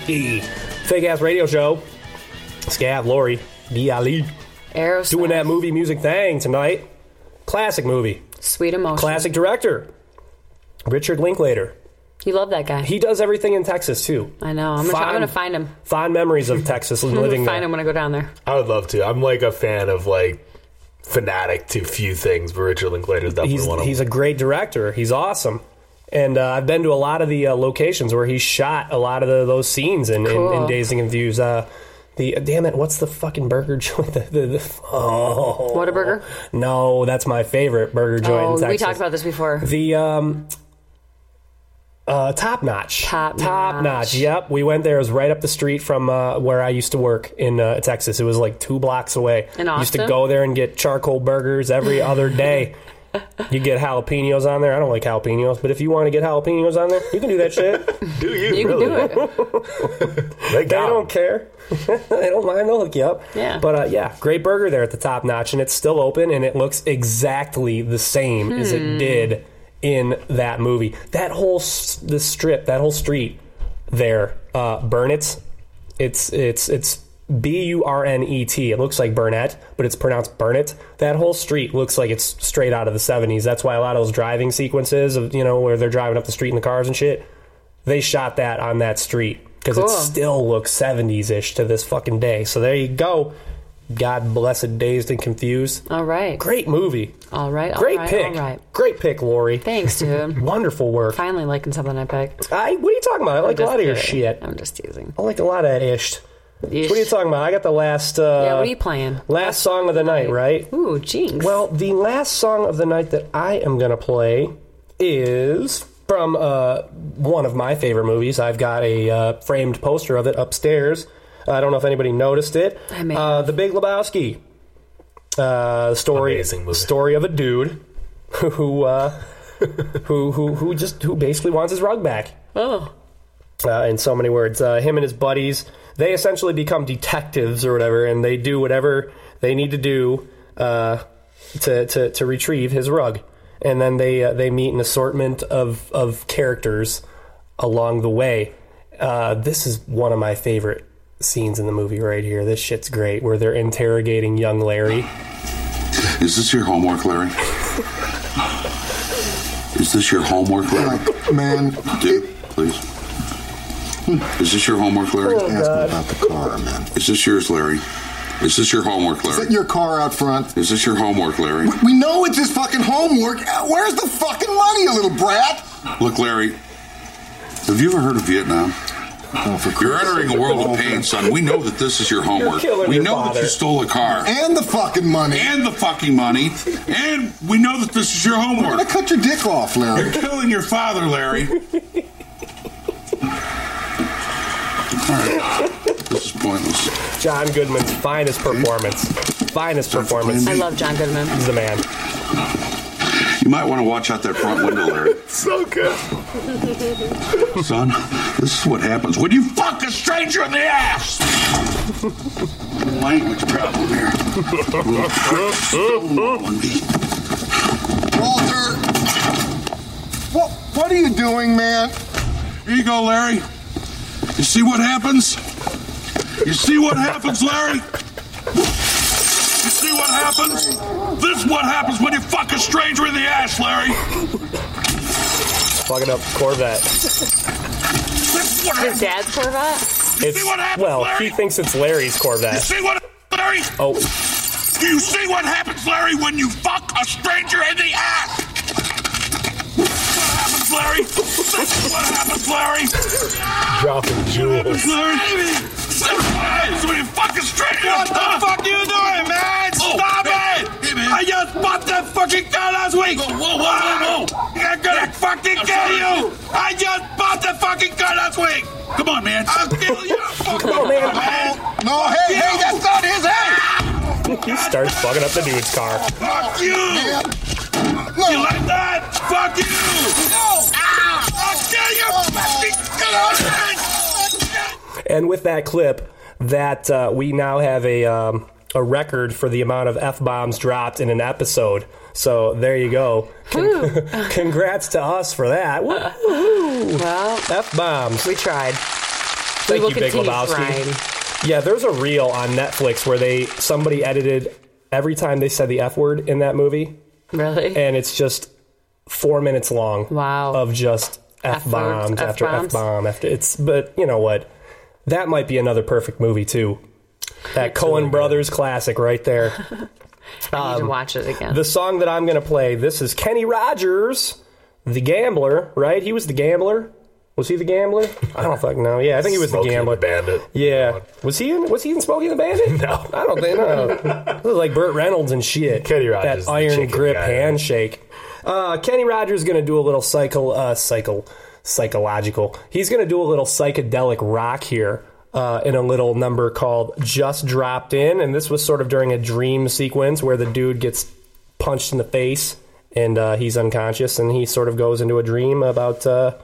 Fake ass radio show. Scav, Lori, D. Allie. Aerosmith. Doing that movie music thing tonight. Classic movie. Sweet emotion. Classic director. Richard Linklater. You love that guy. He does everything in Texas too. I know. I'm gonna, try, I'm Fond- gonna find him. Fond memories of Texas I'm and gonna living find there. him when I go down there. I would love to. I'm like a fan of like fanatic to few things, but Richard Linklater is definitely He's one of them. he's a great director. He's awesome. And uh, I've been to a lot of the uh, locations where he shot a lot of the, those scenes in, in, in Cool. Dazed and Confused. Uh, the damn it, what's the fucking burger joint? The, the, the, oh, Whataburger? No, that's my favorite burger joint Oh, in Texas. we talked about this before. The um uh top notch. Top Top notch. notch. Yep. We went there. It was right up the street from uh, where I used to work in uh, Texas. It was like two blocks away. In Used to go there and get charcoal burgers every other day. you get jalapenos on there. I don't like jalapenos, but if you want to get jalapenos on there, you can do that shit. do you? You can do it. They They don't care. they don't mind. They'll hook you up. Yeah. But uh, yeah, great burger there at the top notch, and it's still open, and it looks exactly the same as Hmm. it did in that movie. That whole s- the strip, that whole street there, uh, Burnett. It's it's it's B U R N E T. It looks like Burnett, but it's pronounced Burnett. That whole street looks like it's straight out of the '70s. That's why a lot of those driving sequences of you know where they're driving up the street in the cars and shit, they shot that on that street because Cool. it still looks 70s ish to this fucking day. So there you go. God blessed, dazed and confused. All right. Great movie. All right. All Great right, pick. All right. Great pick, Lori. Thanks, dude. Wonderful work. Finally liking something I picked. I, what are you talking about? I like a lot of your shit. I'm just teasing. I like a lot of that ish. What are you talking about? I got the last. Uh, yeah, what are you playing? Last song of the night, right? Ooh, jinx. Well, the last song of the night that I am going to play is from uh, one of my favorite movies. I've got a uh, framed poster of it upstairs. I don't know if anybody noticed it. I may Uh, the Big Lebowski. Uh, the story, Amazing movie. story of a dude who, uh, who, who, who just who basically wants his rug back oh. uh, in so many words. Uh, him and his buddies, they essentially become detectives or whatever, and they do whatever they need to do uh, to, to to retrieve his rug. And then they uh, they meet an assortment of of characters along the way. Uh, this is one of my favorite scenes in the movie right here. This shit's great, where they're interrogating young Larry. Is this your homework, Larry? Is this your homework, Larry? Man, Dude, please. Is this your homework, Larry? ask me about the car, man. Is this yours, Larry? Is this your homework, Is Larry? that your car out front? Is this your homework, Larry? We know it's his fucking homework. Uh, Where's the fucking money, you little brat? Look, Larry, have you ever heard of Vietnam? Oh, for You're entering a world of pain, son. We know that this is your homework. killing We your know that you stole a car. And the fucking money. And the fucking money. And we know that this is your homework. I'm gonna cut your dick off, Larry. You're killing your father, Larry. All right. This is pointless. John Goodman's finest performance, finest performance. I love John Goodman. He's the man. You might want to watch out that front window, Larry. so good. Son, this is what happens when you fuck a stranger in the ass. Language problem here. Little prick stonewall on me. Walter! What, what are you doing, man? Here you go, Larry. You see what happens? You see what happens, Larry? You see what happens? This is what happens when you fuck a stranger in the ass, Larry. Fucking up Corvette. This is what His happens. dad's Corvette? It's see what happens, well, Larry? he thinks it's Larry's Corvette. You see what, Larry? Oh, you see what happens, Larry, when you fuck a stranger in the ass? What happens, Larry? This is what happens, Larry. Dropping jewels. Larry. What happens when you fuck a stranger. What the fuck you doing, man? Oh, Stop hey, it! hey, man. I just bought that fucking car last week. Whoa, whoa, whoa, whoa, whoa. Ah, I'm gonna fucking I'm kill sorry. you. I just bought the fucking car last week. Come on, man. I'll kill you. come on, man. No, hey, hey, that's not his head! He starts fucking up the dude's car. Fuck you. Man. You like that? Fuck you. I'll kill you. Oh, fucking kill And with that clip, that uh, we now have a um, a record for the amount of f bombs dropped in an episode. So there you go. Con- congrats to us for that. Woo-hoo. Well, F bombs. we tried. Thank will you, Big Lebowski. trying. Yeah, there's a reel on Netflix where they somebody edited every time they said the F word in that movie. Really? And it's just four minutes long. Wow. Of just F bombs after f bomb after it's but you know what? That might be another perfect movie too. That Coen Brothers classic right there. I need to watch it again. Um, The song that I'm going to play, this is Kenny Rogers, the gambler, right? He was the gambler. Was he the gambler? I don't fucking know. Yeah, I think he was Smokey the and gambler. the Bandit. Yeah. Was he in was he in Smokey and the Bandit? No. I don't think no. This is like Burt Reynolds and shit. Kenny Rogers, That iron grip guy. handshake. Uh, Kenny Rogers is gonna do a little cycle uh psycho psychological. He's gonna do a little psychedelic rock here. Uh, in a little number called Just Dropped In. And this was sort of during a dream sequence where the dude gets punched in the face and uh, he's unconscious and he sort of goes into a dream about uh,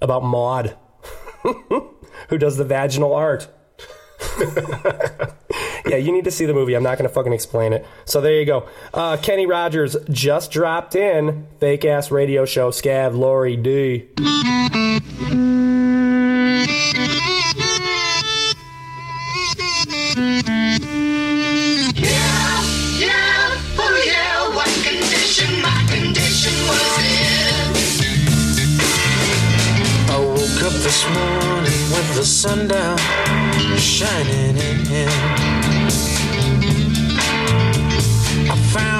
about Maude, who does the vaginal art. yeah, you need to see the movie. I'm not going to fucking explain it. So there you go. Uh, Kenny Rogers just dropped in. Fake ass radio show. Scav Lori D. Yeah, yeah, what condition my condition was in. I woke up this morning with the sun down shining in.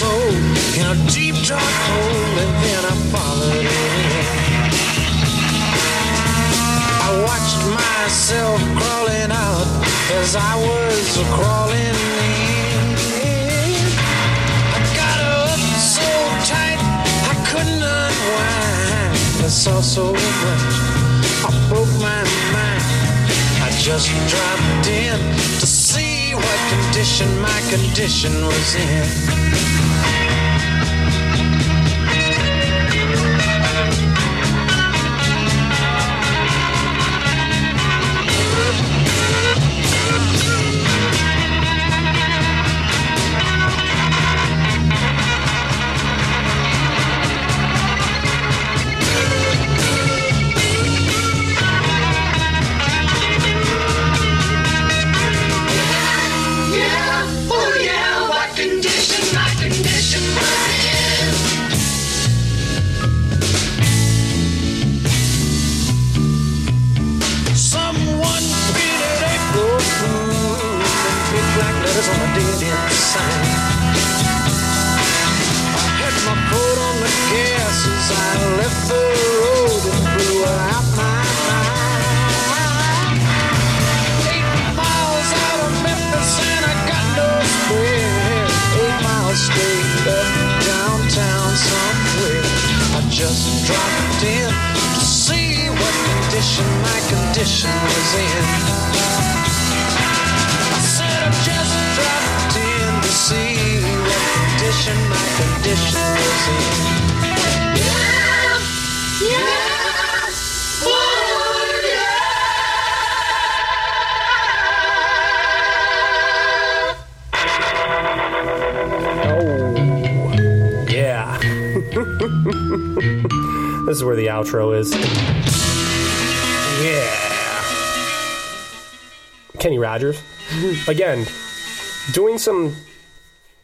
Soul in a deep dark hole and then I followed it in. I watched myself crawling out as I was crawling in. I got up so tight I couldn't unwind. I saw so much, I broke my mind. I just dropped in to what condition my condition was in. Condition was in. I said I just dropped in to see what condition my condition was in. Yeah, yeah, oh Oh, yeah. this is where the outro is. Kenny Rogers. Again, doing some.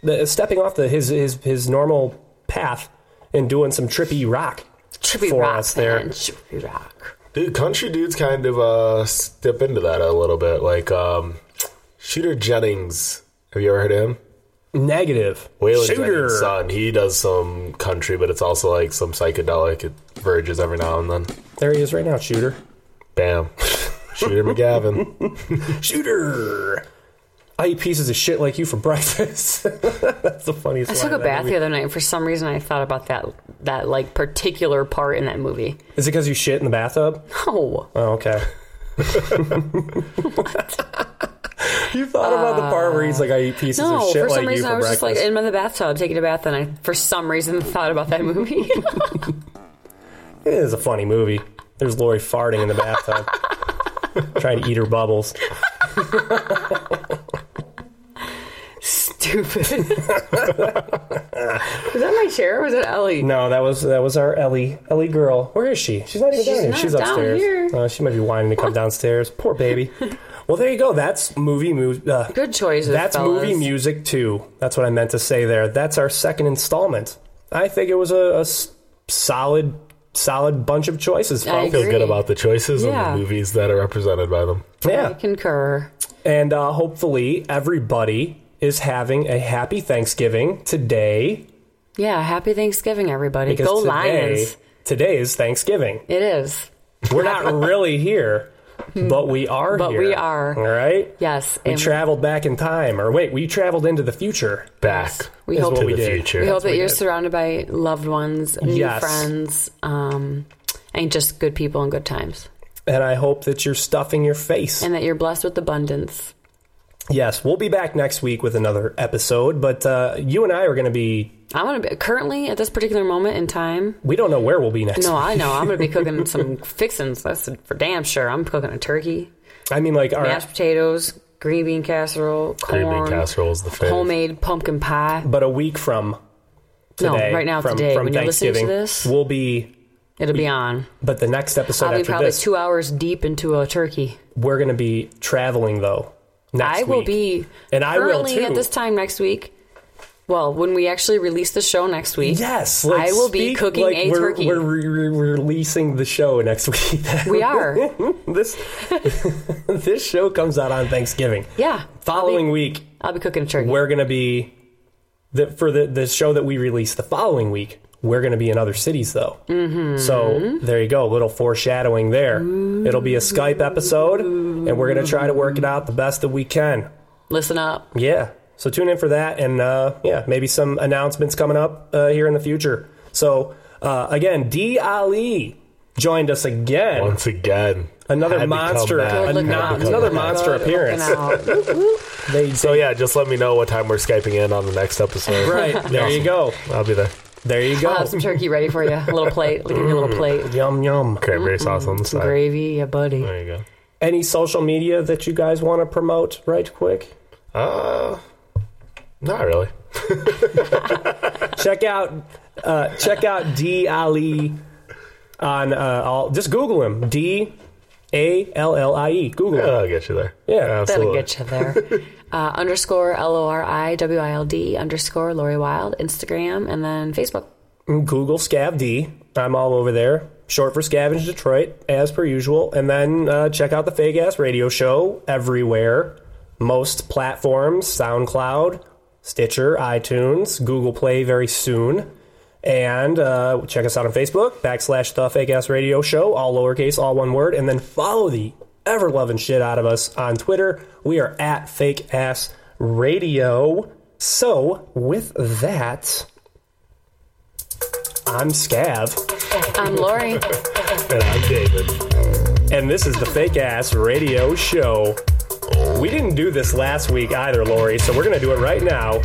The, stepping off the his, his his normal path and doing some trippy rock Trippy for rock, us there. man. Trippy rock. Dude, country dudes kind of uh step into that a little bit. Like um Shooter Jennings. Have you ever heard of him? Negative. Waylon Shooter. Jennings' son. He does some country, but it's also like some psychedelic. It verges every now and then. There he is right now, Shooter. Bam. Shooter McGavin. Shooter. I eat pieces of shit like you for breakfast. That's the funniest. I line took a bath movie. the other night. and For some reason, I thought about that that like particular part in that movie. Is it because you shit in the bathtub? No. Oh, okay. you thought about the part where he's like, I eat pieces No, of shit for some like you reason for I was breakfast. just like in the bathtub taking a bath, and I for some reason thought about that movie. It is a funny movie. There's Lori farting in the bathtub, trying to eat her bubbles. Stupid. was that my chair or was it Ellie? No, that was that was our Ellie Ellie girl. Where is she? She's not even down here. not She's down upstairs. here. Uh, she might be whining to come downstairs. Poor baby. Well, there you go. That's movie mu- uh, Good choices. That's fellas. movie music too. That's what I meant to say there. That's our second installment. I think it was a, a s- solid, solid bunch of choices. I. I feel good about the choices Yeah. and the movies that are represented by them. I Yeah, concur. and uh, hopefully everybody is having a happy Thanksgiving today Yeah, happy Thanksgiving, everybody. because Go today, Lions. today is Thanksgiving. It is. We're not really here, but we are But here. we are. All right. Yes. We and traveled back in time, or wait, we traveled into the future. Back We hope we future. we hope that you're did. surrounded by loved ones, new Yes. friends, um, and just good people and good times. And I hope that you're stuffing your face. And that you're blessed with abundance. Yes, we'll be back next week with another episode, but uh, you and I are going to be. I'm going to be currently at this particular moment in time. We don't know where we'll be next. No, week. I know. I'm going to be cooking some fixins. That's for damn sure. I'm cooking a turkey, I mean, like, our, mashed potatoes, green bean casserole, corn, Green bean casserole is the fave. homemade pumpkin pie. but a week from No, right now, from, today, from when you're listening to this- we'll be. It'll be on. But the next episode I'll be probably this, two hours deep into a turkey. we're going to be traveling though. Next I will week. be and I will too. at this time next week. Well, when we actually release the show next week, Yes, I will be speak cooking like a we're, turkey. We're re- re- releasing the show next week. We are. this this show comes out on Thanksgiving. yeah. Following week, I'll be cooking a turkey. we're going to be the, for the the show that we release the following week. We're going to be in other cities though. Mm-hmm. So there you go, a little foreshadowing there. It'll be a Skype episode, and we're going to try to work it out the best that we can. Listen up. Yeah. So tune in for that, and uh, yeah, maybe some announcements coming up uh, here in the future. So uh, again, D Allie joined us again. Once again, Another Had monster, back. Good looking ano- out. another monster looking appearance. out. They, So yeah, just let me know what time we're skyping in on the next episode. right there you go. I'll be there. There you go. I'll have some turkey ready for you. A little plate. Give me a little plate. Yum yum. Cranberry sauce on the Some side. gravy, yeah, buddy. There you go. Any social media that you guys want to promote right quick? Uh, not really. check out uh, check out D Allie on uh, all. Just Google him. D A L L I E. Google him. I'll get you there. Yeah, That'll absolutely. get you there. Uh, underscore L O R I W I L D underscore Lori Wild, Instagram, and then Facebook. Google Scav D. I'm all over there. Short for Scavenge Detroit, as per usual. And then uh, check out the Fake Ass Radio Show everywhere. Most platforms SoundCloud, Stitcher, iTunes, Google Play very soon. And uh, check us out on Facebook, backslash The Fake Ass Radio Show, all lowercase, all one word. And then follow the ever loving shit out of us on Twitter. We are at Fake Ass Radio. So, with that, I'm Scav. I'm Lori. And I'm David. And this is the Fake Ass Radio Show. We didn't do this last week either, Lori, so we're going to do it right now.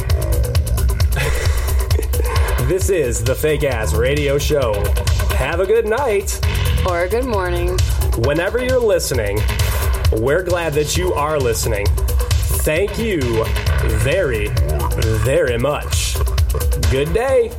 this is the Fake Ass Radio Show. Have a good night. Or a good morning. Whenever you're listening, we're glad that you are listening. Thank you very, very much. Good day.